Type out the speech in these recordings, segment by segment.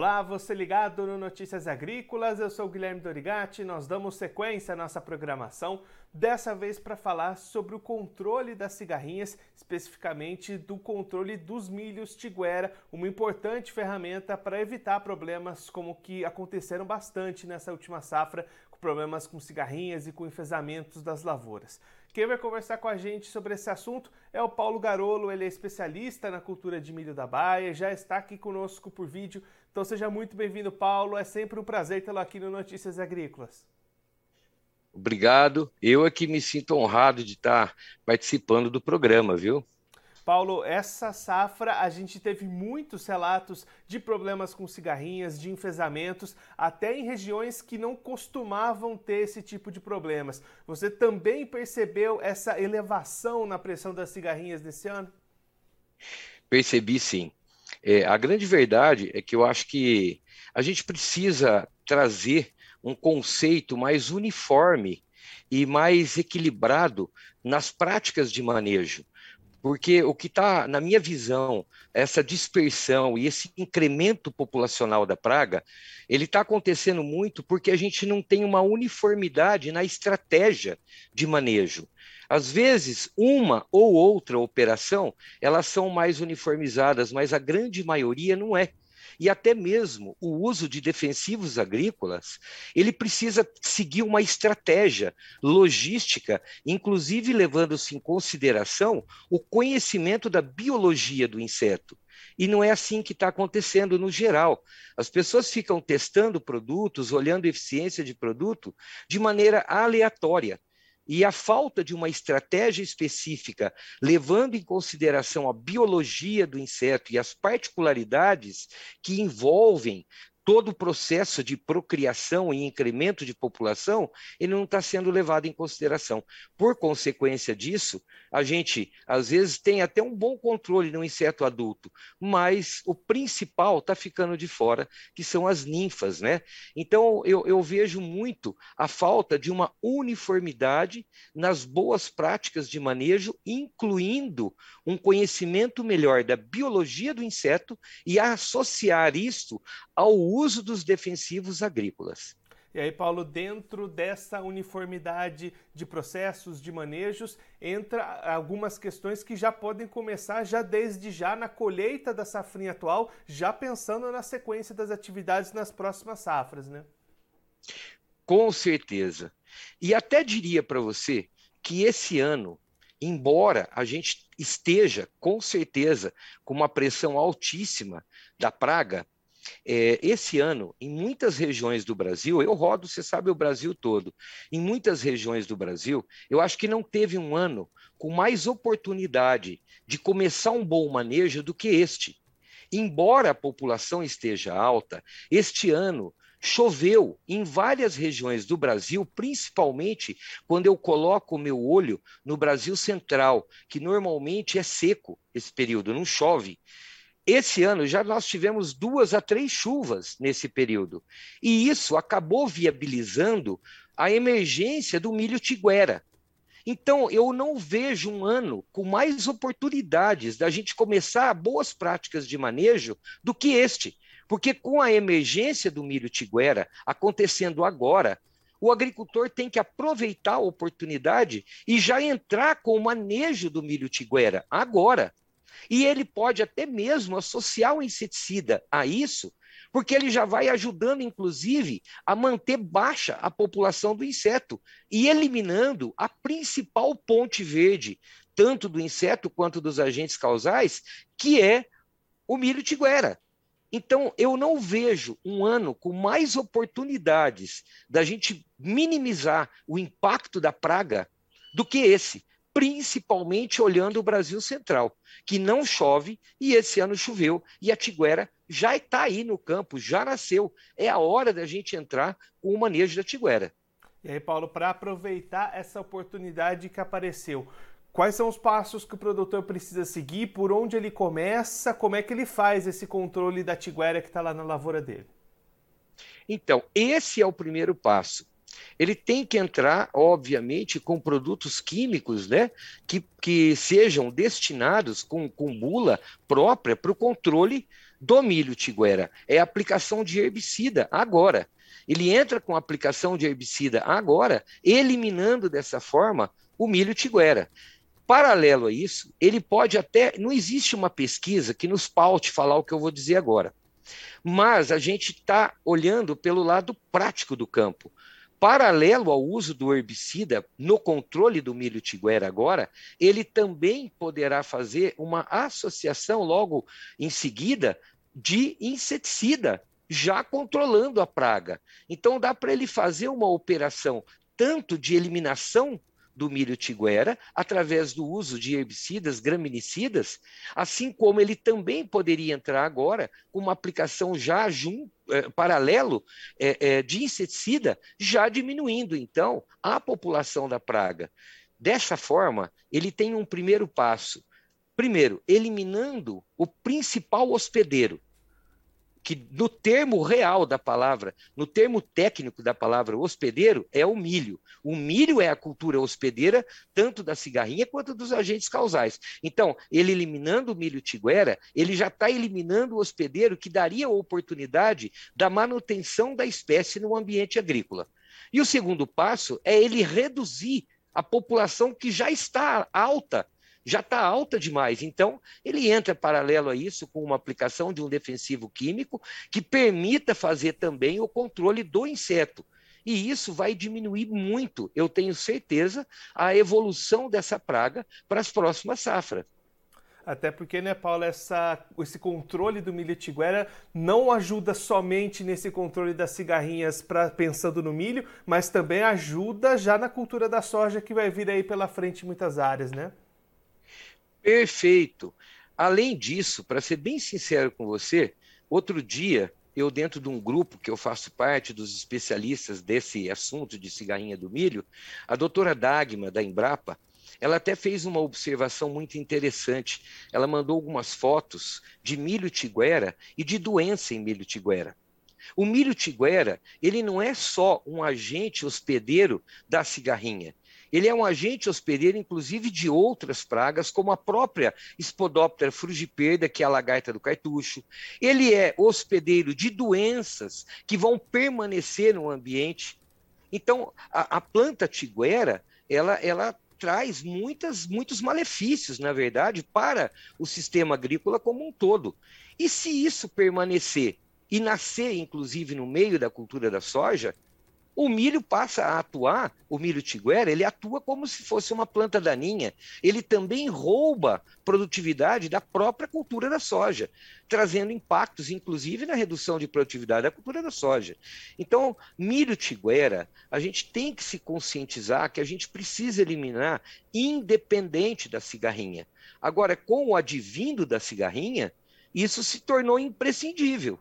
Olá, você ligado no Notícias Agrícolas, eu sou Guilherme Dorigati, nós damos sequência à nossa programação, dessa vez para falar sobre o controle das cigarrinhas, especificamente do controle dos milhos tiguera, uma importante ferramenta para evitar problemas como que aconteceram bastante nessa última safra, com problemas com cigarrinhas e com enfesamentos das lavouras. Quem vai conversar com a gente sobre esse assunto é o Paulo Garolo, ele é especialista na cultura de milho da Baia, já está aqui conosco por vídeo. Então seja muito bem-vindo, Paulo. É sempre um prazer tê-lo aqui no Notícias Agrícolas. Obrigado. Eu é que me sinto honrado de estar participando do programa, viu? Paulo, essa safra a gente teve muitos relatos de problemas com cigarrinhas, de enfesamentos, até em regiões que não costumavam ter esse tipo de problemas. Você também percebeu essa elevação na pressão das cigarrinhas nesse ano? Percebi sim. É, a grande verdade é que eu acho que a gente precisa trazer um conceito mais uniforme e mais equilibrado nas práticas de manejo. Porque o que está, na minha visão, essa dispersão e esse incremento populacional da praga, ele está acontecendo muito porque a gente não tem uma uniformidade na estratégia de manejo. Às vezes, uma ou outra operação, elas são mais uniformizadas, mas a grande maioria não é e até mesmo o uso de defensivos agrícolas, ele precisa seguir uma estratégia logística, inclusive levando-se em consideração o conhecimento da biologia do inseto. E não é assim que está acontecendo no geral. As pessoas ficam testando produtos, olhando eficiência de produto de maneira aleatória. E a falta de uma estratégia específica, levando em consideração a biologia do inseto e as particularidades que envolvem todo o processo de procriação e incremento de população, ele não está sendo levado em consideração. Por consequência disso, a gente, às vezes, tem até um bom controle no inseto adulto, mas o principal está ficando de fora, que são as ninfas, né? Então, eu, eu vejo muito a falta de uma uniformidade nas boas práticas de manejo, incluindo um conhecimento melhor da biologia do inseto e associar isso ao uso dos defensivos agrícolas. E aí, Paulo, dentro dessa uniformidade de processos, de manejos, entra algumas questões que já podem começar já desde já na colheita da safrinha atual, já pensando na sequência das atividades nas próximas safras, né? Com certeza. E até diria para você que esse ano, embora a gente esteja com certeza com uma pressão altíssima da praga, é, esse ano, em muitas regiões do Brasil, eu rodo, você sabe, o Brasil todo. Em muitas regiões do Brasil, eu acho que não teve um ano com mais oportunidade de começar um bom manejo do que este. Embora a população esteja alta, este ano choveu em várias regiões do Brasil, principalmente quando eu coloco o meu olho no Brasil central, que normalmente é seco esse período, não chove. Esse ano já nós tivemos duas a três chuvas nesse período. E isso acabou viabilizando a emergência do milho tiguera. Então, eu não vejo um ano com mais oportunidades da gente começar boas práticas de manejo do que este. Porque com a emergência do milho tiguera acontecendo agora, o agricultor tem que aproveitar a oportunidade e já entrar com o manejo do milho tiguera agora. E ele pode até mesmo associar o inseticida a isso, porque ele já vai ajudando, inclusive, a manter baixa a população do inseto e eliminando a principal ponte verde, tanto do inseto quanto dos agentes causais, que é o milho tiguera. Então, eu não vejo um ano com mais oportunidades da gente minimizar o impacto da praga do que esse principalmente olhando o Brasil Central, que não chove e esse ano choveu e a tiguera já está aí no campo, já nasceu. É a hora da gente entrar com o manejo da tiguera. E aí, Paulo, para aproveitar essa oportunidade que apareceu, quais são os passos que o produtor precisa seguir? Por onde ele começa? Como é que ele faz esse controle da tiguera que está lá na lavoura dele? Então, esse é o primeiro passo ele tem que entrar, obviamente, com produtos químicos, né, que, que sejam destinados com, com bula própria para o controle do milho tiguera, é aplicação de herbicida agora. Ele entra com aplicação de herbicida agora, eliminando dessa forma o milho tiguera. Paralelo a isso, ele pode até. Não existe uma pesquisa que nos paute falar o que eu vou dizer agora. Mas a gente está olhando pelo lado prático do campo. Paralelo ao uso do herbicida no controle do milho tiguera agora, ele também poderá fazer uma associação logo em seguida de inseticida, já controlando a praga. Então dá para ele fazer uma operação tanto de eliminação do milho tiguera através do uso de herbicidas, graminicidas, assim como ele também poderia entrar agora com uma aplicação já junto, é, paralelo é, é, de inseticida, já diminuindo então a população da praga. Dessa forma, ele tem um primeiro passo. Primeiro, eliminando o principal hospedeiro, que no termo real da palavra, no termo técnico da palavra hospedeiro, é o milho. O milho é a cultura hospedeira, tanto da cigarrinha quanto dos agentes causais. Então, ele eliminando o milho tiguera, ele já está eliminando o hospedeiro que daria a oportunidade da manutenção da espécie no ambiente agrícola. E o segundo passo é ele reduzir a população que já está alta já está alta demais. Então, ele entra paralelo a isso com uma aplicação de um defensivo químico que permita fazer também o controle do inseto. E isso vai diminuir muito, eu tenho certeza, a evolução dessa praga para as próximas safras. Até porque, né, Paulo, essa, esse controle do milho tiguera não ajuda somente nesse controle das cigarrinhas pra, pensando no milho, mas também ajuda já na cultura da soja que vai vir aí pela frente em muitas áreas, né? Perfeito. Além disso, para ser bem sincero com você, outro dia, eu dentro de um grupo que eu faço parte dos especialistas desse assunto de cigarrinha do milho, a doutora Dagma, da Embrapa, ela até fez uma observação muito interessante. Ela mandou algumas fotos de milho tiguera e de doença em milho tiguera. O milho tiguera, ele não é só um agente hospedeiro da cigarrinha, ele é um agente hospedeiro, inclusive, de outras pragas, como a própria Spodoptera frugiperda, que é a lagarta do cartucho. Ele é hospedeiro de doenças que vão permanecer no ambiente. Então, a, a planta tiguera, ela, ela traz muitas, muitos malefícios, na verdade, para o sistema agrícola como um todo. E se isso permanecer e nascer, inclusive, no meio da cultura da soja, o milho passa a atuar, o milho tiguera, ele atua como se fosse uma planta daninha. Ele também rouba produtividade da própria cultura da soja, trazendo impactos, inclusive, na redução de produtividade da cultura da soja. Então, milho tiguera, a gente tem que se conscientizar que a gente precisa eliminar, independente da cigarrinha. Agora, com o advindo da cigarrinha, isso se tornou imprescindível.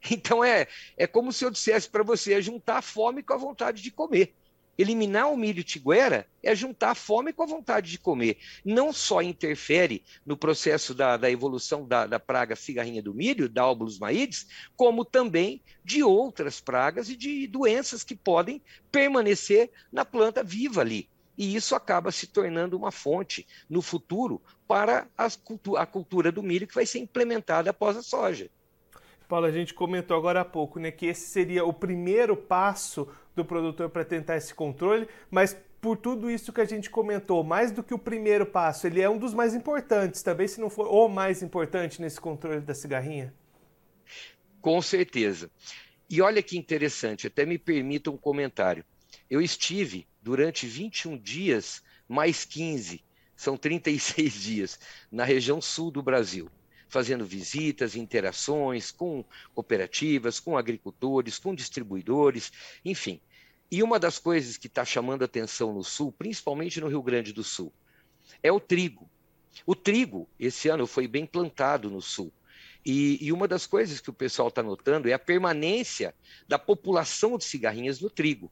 Então é, é como se eu dissesse para você, é juntar a fome com a vontade de comer. Eliminar o milho tiguera é juntar a fome com a vontade de comer. Não só interfere no processo da, da evolução da, da, praga cigarrinha do milho, da Albulus maides, como também de outras pragas e de doenças que podem permanecer na planta viva ali. E isso acaba se tornando uma fonte no futuro para a cultura do milho que vai ser implementada após a soja. Paulo, a gente comentou agora há pouco, né, que esse seria o primeiro passo do produtor para tentar esse controle, mas por tudo isso que a gente comentou, mais do que o primeiro passo, ele é um dos mais importantes, também se não for o mais importante nesse controle da cigarrinha? Com certeza. E olha que interessante, até me permita um comentário. Eu estive durante 21 dias, mais 15, são 36 dias, na região sul do Brasil fazendo visitas, interações com cooperativas, com agricultores, com distribuidores, enfim. E uma das coisas que está chamando atenção no Sul, principalmente no Rio Grande do Sul, é o trigo. O trigo, esse ano, foi bem plantado no Sul. E, e uma das coisas que o pessoal está notando é a permanência da população de cigarrinhas no trigo.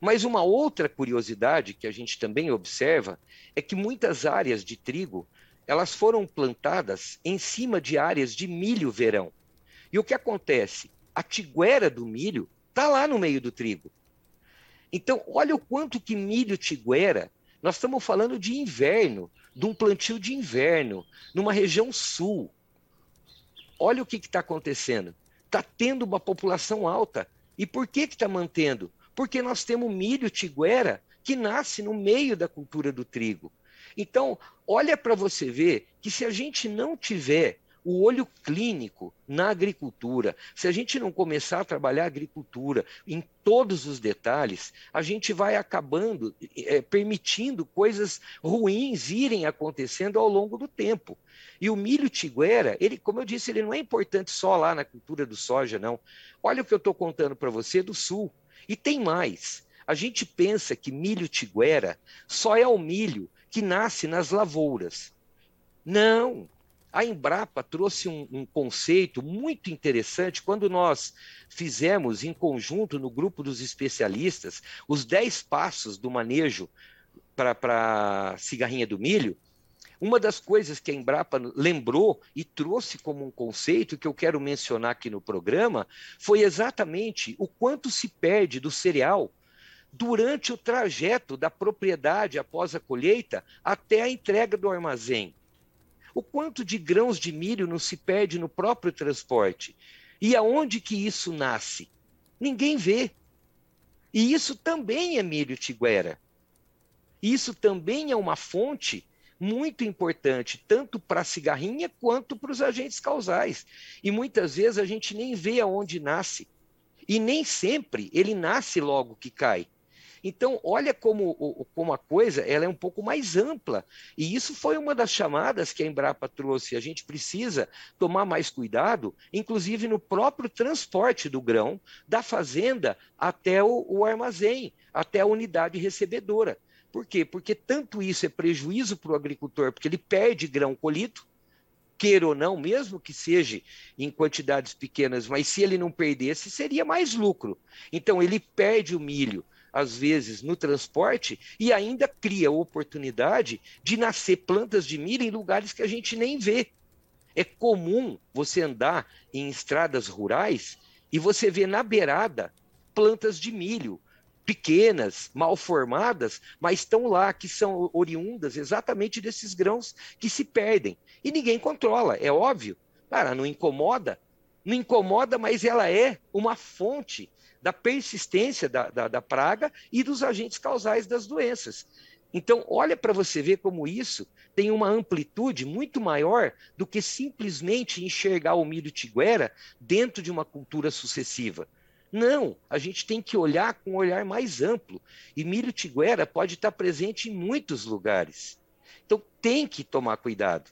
Mas uma outra curiosidade que a gente também observa é que muitas áreas de trigo elas foram plantadas em cima de áreas de milho verão. E o que acontece? A tiguera do milho está lá no meio do trigo. Então, olha o quanto que milho tiguera, nós estamos falando de inverno, de um plantio de inverno, numa região sul. olha o que está acontecendo. Está tendo uma população alta. E por que está mantendo? Porque nós temos milho tiguera que nasce no meio da cultura do trigo. Então, olha para você ver que se a gente não tiver o olho clínico na agricultura, se a gente não começar a trabalhar a agricultura em todos os detalhes, a gente vai acabando é, permitindo coisas ruins irem acontecendo ao longo do tempo. E o milho tiguera, ele, como eu disse, ele não é importante só lá na cultura do soja, não. Olha o que eu estou contando para você do sul. E tem mais. A gente pensa que milho tiguera só é o milho que nasce nas lavouras. Não, a Embrapa trouxe um, um, conceito muito interessante quando nós fizemos em conjunto no grupo dos especialistas os 10 passos do manejo para a cigarrinha do milho. Uma das coisas que a Embrapa lembrou e trouxe como um conceito que eu quero mencionar aqui no programa foi exatamente o quanto se perde do cereal durante o trajeto da propriedade após a colheita até a entrega do armazém. O quanto de grãos de milho não se perde no próprio transporte? E aonde que isso nasce? Ninguém vê. E isso também é milho tiguera. Isso também é uma fonte muito importante, tanto para a cigarrinha quanto para os agentes causais. E muitas vezes a gente nem vê aonde nasce. E nem sempre ele nasce logo que cai. Então, olha como, como a coisa ela é um pouco mais ampla. E isso foi uma das chamadas que a Embrapa trouxe. A gente precisa tomar mais cuidado, inclusive no próprio transporte do grão, da fazenda até o, o armazém, até a unidade recebedora. Por quê? Porque tanto isso é prejuízo para o agricultor, porque ele perde grão colhido, queira ou não, mesmo que seja em quantidades pequenas, mas se ele não perdesse, seria mais lucro. Então, ele perde o milho às vezes, no transporte e ainda cria oportunidade de nascer plantas de milho em lugares que a gente nem vê. É comum você andar em estradas rurais e você vê na beirada plantas de milho, pequenas, mal formadas, mas estão lá, que são oriundas exatamente desses grãos que se perdem. E ninguém controla, é óbvio. Cara, não incomoda? Não incomoda, mas ela é uma fonte da persistência da, da, da praga e dos agentes causais das doenças. Então, olha para você ver como isso tem uma amplitude muito maior do que simplesmente enxergar o milho tiguera dentro de uma cultura sucessiva. Não, a gente tem que olhar com um olhar mais amplo. E milho tiguera pode estar presente em muitos lugares. Então, tem que tomar cuidado.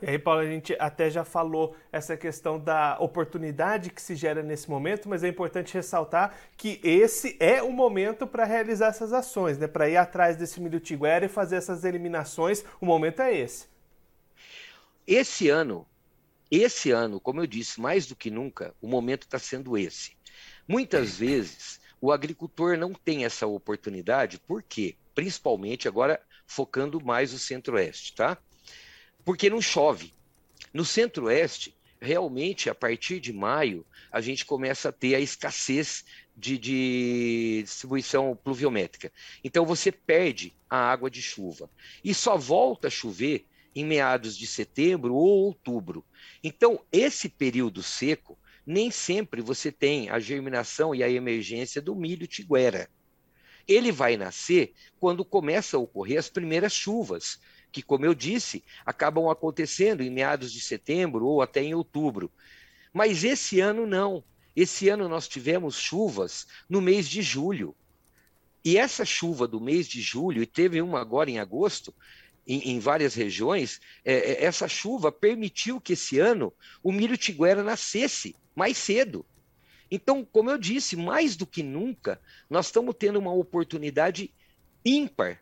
E aí, Paulo, a gente até já falou essa questão da oportunidade que se gera nesse momento, mas é importante ressaltar que esse é o momento para realizar essas ações, né? Para ir atrás desse milho tiguera e fazer essas eliminações. O momento é esse. Esse ano, esse ano, como eu disse, mais do que nunca, o momento está sendo esse. Muitas vezes o agricultor não tem essa oportunidade, por quê? Principalmente agora focando mais o centro-oeste, tá? Porque não chove. No centro-oeste, realmente, a partir de maio, a gente começa a ter a escassez de, de, distribuição pluviométrica. Então, você perde a água de chuva. E só volta a chover em meados de setembro ou outubro. Então, esse período seco, nem sempre você tem a germinação e a emergência do milho tiguera. Ele vai nascer quando começa a ocorrer as primeiras chuvas, que, como eu disse, acabam acontecendo em meados de setembro ou até em outubro. Mas esse ano não. Esse ano nós tivemos chuvas no mês de julho. E essa chuva do mês de julho, e teve uma agora em agosto, em, em várias regiões, é, é essa chuva permitiu que esse ano o milho tiguera nascesse mais cedo. Então, como eu disse, mais do que nunca, nós estamos tendo uma oportunidade ímpar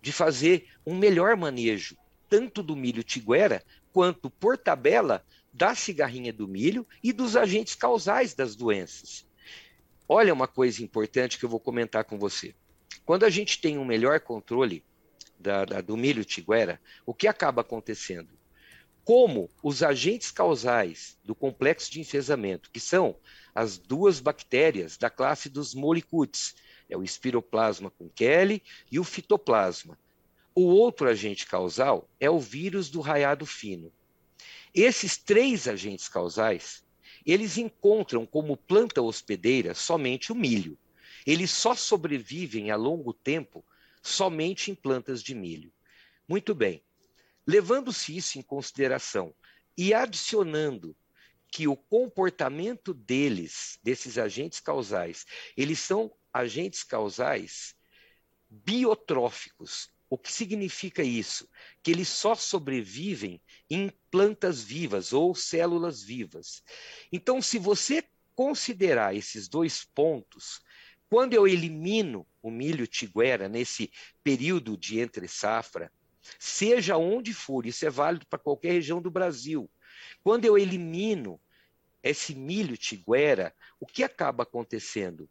de fazer um melhor manejo, tanto do milho tiguera, quanto por tabela da cigarrinha do milho e dos agentes causais das doenças. Olha uma coisa importante que eu vou comentar com você. Quando a gente tem um melhor controle da, da, do milho tiguera, o que acaba acontecendo? Como os agentes causais do complexo de enfesamento, que são as duas bactérias da classe dos molicutes, é o espiroplasma com Kelly e o fitoplasma. O outro agente causal é o vírus do raiado fino. Esses três agentes causais, eles encontram como planta hospedeira somente o milho. Eles só sobrevivem a longo tempo somente em plantas de milho. Muito bem. Levando-se isso em consideração e adicionando que o comportamento deles, desses agentes causais, eles são agentes causais biotróficos. O que significa isso? Que eles só sobrevivem em plantas vivas ou células vivas. Então, se você considerar esses dois pontos, quando eu elimino o milho tiguera nesse período de entre safra, seja onde for, isso é válido para qualquer região do Brasil. Quando eu elimino esse milho tiguera, o que acaba acontecendo?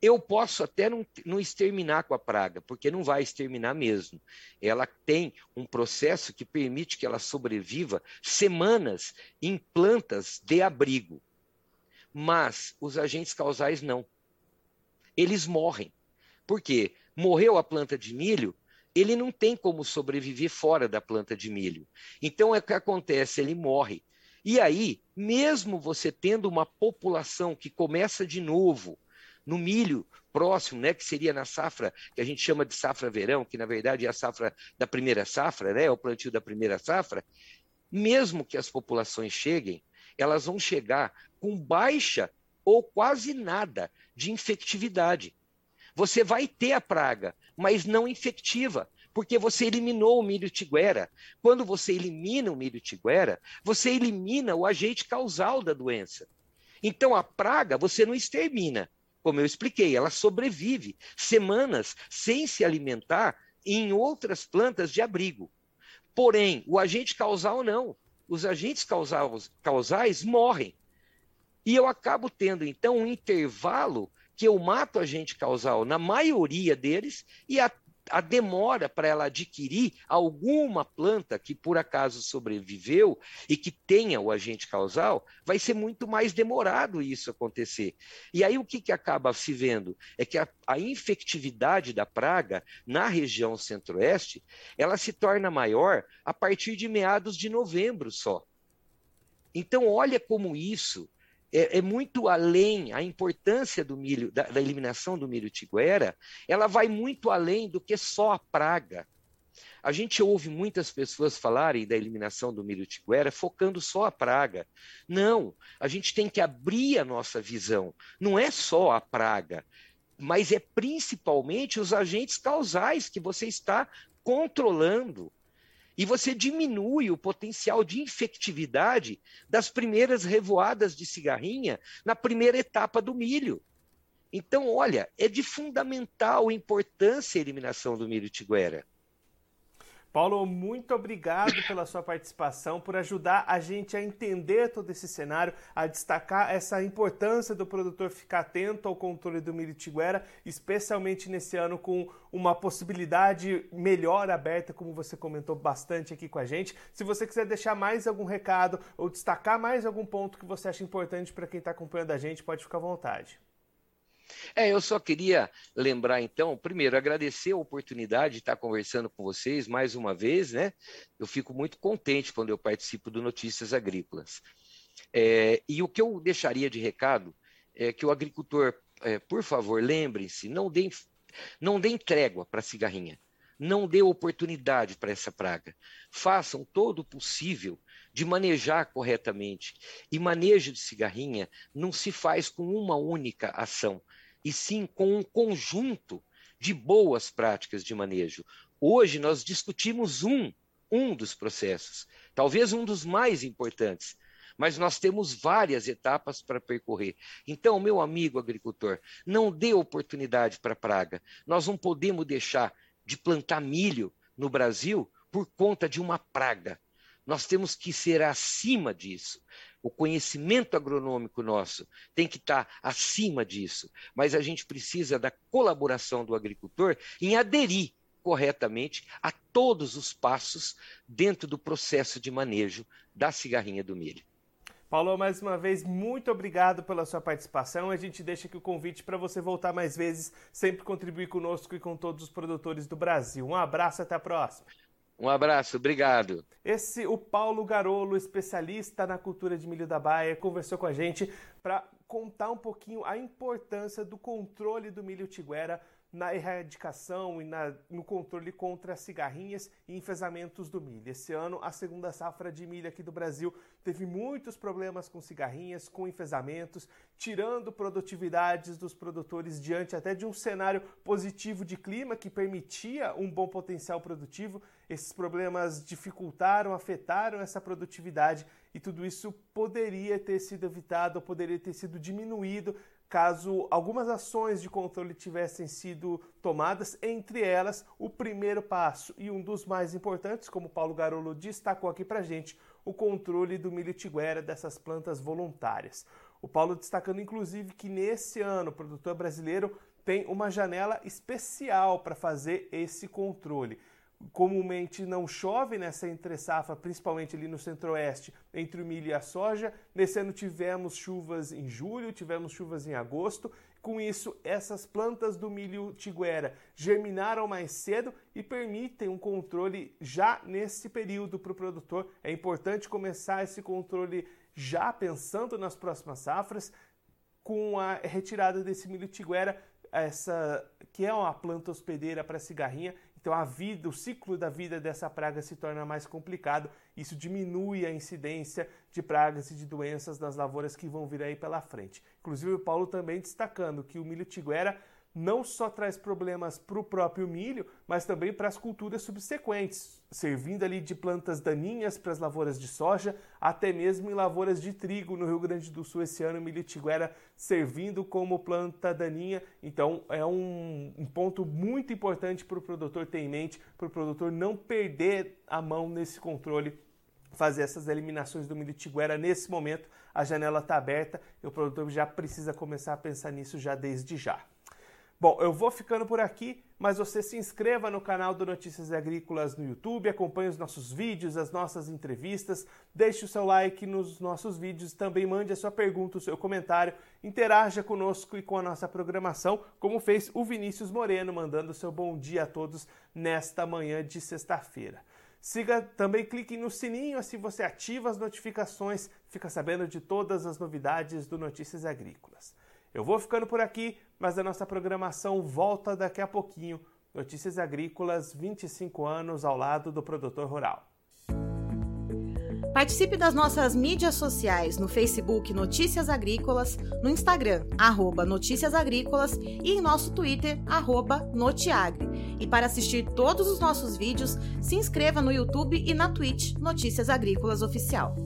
Eu posso até não, não exterminar com a praga, porque não vai exterminar mesmo. Ela tem um processo que permite que ela sobreviva semanas em plantas de abrigo. Mas os agentes causais não. Eles morrem. Por quê? Morreu a planta de milho, ele não tem como sobreviver fora da planta de milho. Então é o que acontece, ele morre. E aí, mesmo você tendo uma população que começa de novo, no milho próximo, né, que seria na safra que a gente chama de safra verão, que na verdade é a safra da primeira safra, né, é o plantio da primeira safra, mesmo que as populações cheguem, elas vão chegar com baixa ou quase nada de infectividade. Você vai ter a praga, mas não infectiva, porque você eliminou o milho tiguera. Quando você elimina o milho tiguera, você elimina o agente causal da doença. Então a praga você não extermina, como eu expliquei, ela sobrevive semanas sem se alimentar em outras plantas de abrigo. Porém, o agente causal não. Os agentes causais, causais morrem. E eu acabo tendo, então, um intervalo que eu mato o agente causal na maioria deles e a a demora para ela adquirir alguma planta que por acaso sobreviveu e que tenha o agente causal, vai ser muito mais demorado isso acontecer. E aí o que, que acaba se vendo? É que a, a infectividade da praga na região centro-oeste, ela se torna maior a partir de meados de novembro só. Então, olha como isso é, é, muito além, a importância do milho, da, da eliminação do milho tiguera, ela vai muito além do que só a praga. A gente ouve muitas pessoas falarem da eliminação do milho tiguera focando só a praga. Não, a gente tem que abrir a nossa visão. Não é só a praga, mas é principalmente os agentes causais que você está controlando e você diminui o potencial de infectividade das primeiras revoadas de cigarrinha na primeira etapa do milho. Então, olha, é de fundamental importância a eliminação do milho tiguera. Paulo, muito obrigado pela sua participação, por ajudar a gente a entender todo esse cenário, a destacar essa importância do produtor ficar atento ao controle do milho tiguera, especialmente nesse ano com uma possibilidade melhor aberta, como você comentou bastante aqui com a gente. Se você quiser deixar mais algum recado ou destacar mais algum ponto que você acha importante para quem está acompanhando a gente, pode ficar à vontade. É, eu só queria lembrar, então, primeiro, agradecer a oportunidade de estar conversando com vocês mais uma vez, né? Eu fico muito contente quando eu participo do Notícias Agrícolas. É, e o que eu deixaria de recado é que o agricultor, é, por favor, lembrem-se, não dê, não dê trégua para a cigarrinha. Não dê oportunidade para essa praga. Façam todo o possível de manejar corretamente. E manejo de cigarrinha não se faz com uma única ação e sim com um conjunto de boas práticas de manejo. Hoje nós discutimos um, um dos processos, talvez um dos mais importantes, mas nós temos várias etapas para percorrer. Então, meu amigo agricultor, não dê oportunidade para praga. Nós não podemos deixar de plantar milho no Brasil por conta de uma praga. Nós temos que ser acima disso. O conhecimento agronômico nosso tem que estar acima disso, mas a gente precisa da colaboração do agricultor em aderir corretamente a todos os passos dentro do processo de manejo da cigarrinha do milho. Paulo, mais uma vez, muito obrigado pela sua participação. A gente deixa aqui o convite para você voltar mais vezes, sempre contribuir conosco e com todos os produtores do Brasil. Um abraço, até a próxima. Um abraço, obrigado. Esse, o Paulo Garolo, especialista na cultura de milho da Baia, conversou com a gente para contar um pouquinho a importância do controle do milho tiguera na erradicação e na, no controle contra as cigarrinhas e enfesamentos do milho. Esse ano, a segunda safra de milho aqui do Brasil teve muitos problemas com cigarrinhas, com enfesamentos, tirando produtividades dos produtores diante até de um cenário positivo de clima que permitia um bom potencial produtivo. Esses problemas dificultaram, afetaram essa produtividade e tudo isso poderia ter sido evitado, poderia ter sido diminuído caso algumas ações de controle tivessem sido tomadas, entre elas o primeiro passo e um dos mais importantes, como Paulo Garolo destacou aqui para gente, o controle do milho tiguera dessas plantas voluntárias. O Paulo destacando inclusive que nesse ano o produtor brasileiro tem uma janela especial para fazer esse controle comumente não chove nessa entre safra, principalmente ali no centro-oeste, entre o milho e a soja. Nesse ano tivemos chuvas em julho, tivemos chuvas em agosto. Com isso, essas plantas do milho tiguera germinaram mais cedo e permitem um controle já nesse período para o produtor. É importante começar esse controle já pensando nas próximas safras, com a retirada desse milho tiguera, essa que é uma planta hospedeira para cigarrinha, então a vida, o ciclo da vida dessa praga se torna mais complicado. Isso diminui a incidência de pragas e de doenças nas lavouras que vão vir aí pela frente. Inclusive o Paulo também destacando que o milho tiguera não só traz problemas para o próprio milho, mas também para as culturas subsequentes, servindo ali de plantas daninhas para as lavouras de soja, até mesmo em lavouras de trigo no Rio Grande do Sul esse ano, milho tiguera servindo como planta daninha. Então é um, um ponto muito importante para o produtor ter em mente, para o produtor não perder a mão nesse controle fazer essas eliminações do milho tiguera nesse momento. A janela está aberta e o produtor já precisa começar a pensar nisso já desde já. Bom, eu vou ficando por aqui, mas você se inscreva no canal do Notícias Agrícolas no YouTube, acompanhe os nossos vídeos, as nossas entrevistas, deixe o seu like nos nossos vídeos, também mande a sua pergunta, o seu comentário, interaja conosco e com a nossa programação, como fez o Vinícius Moreno, mandando seu bom dia a todos nesta manhã de sexta-feira. Siga também, clique no sininho, assim você ativa as notificações, fica sabendo de todas as novidades do Notícias Agrícolas. Eu vou ficando por aqui, mas a nossa programação volta daqui a pouquinho. Notícias Agrícolas, 25 anos ao lado do produtor rural. Participe das nossas mídias sociais no Facebook Notícias Agrícolas, no Instagram, arroba Notícias Agrícolas e em nosso Twitter, arroba Notiagre. E para assistir todos os nossos vídeos, se inscreva no YouTube e na Twitch Notícias Agrícolas Oficial.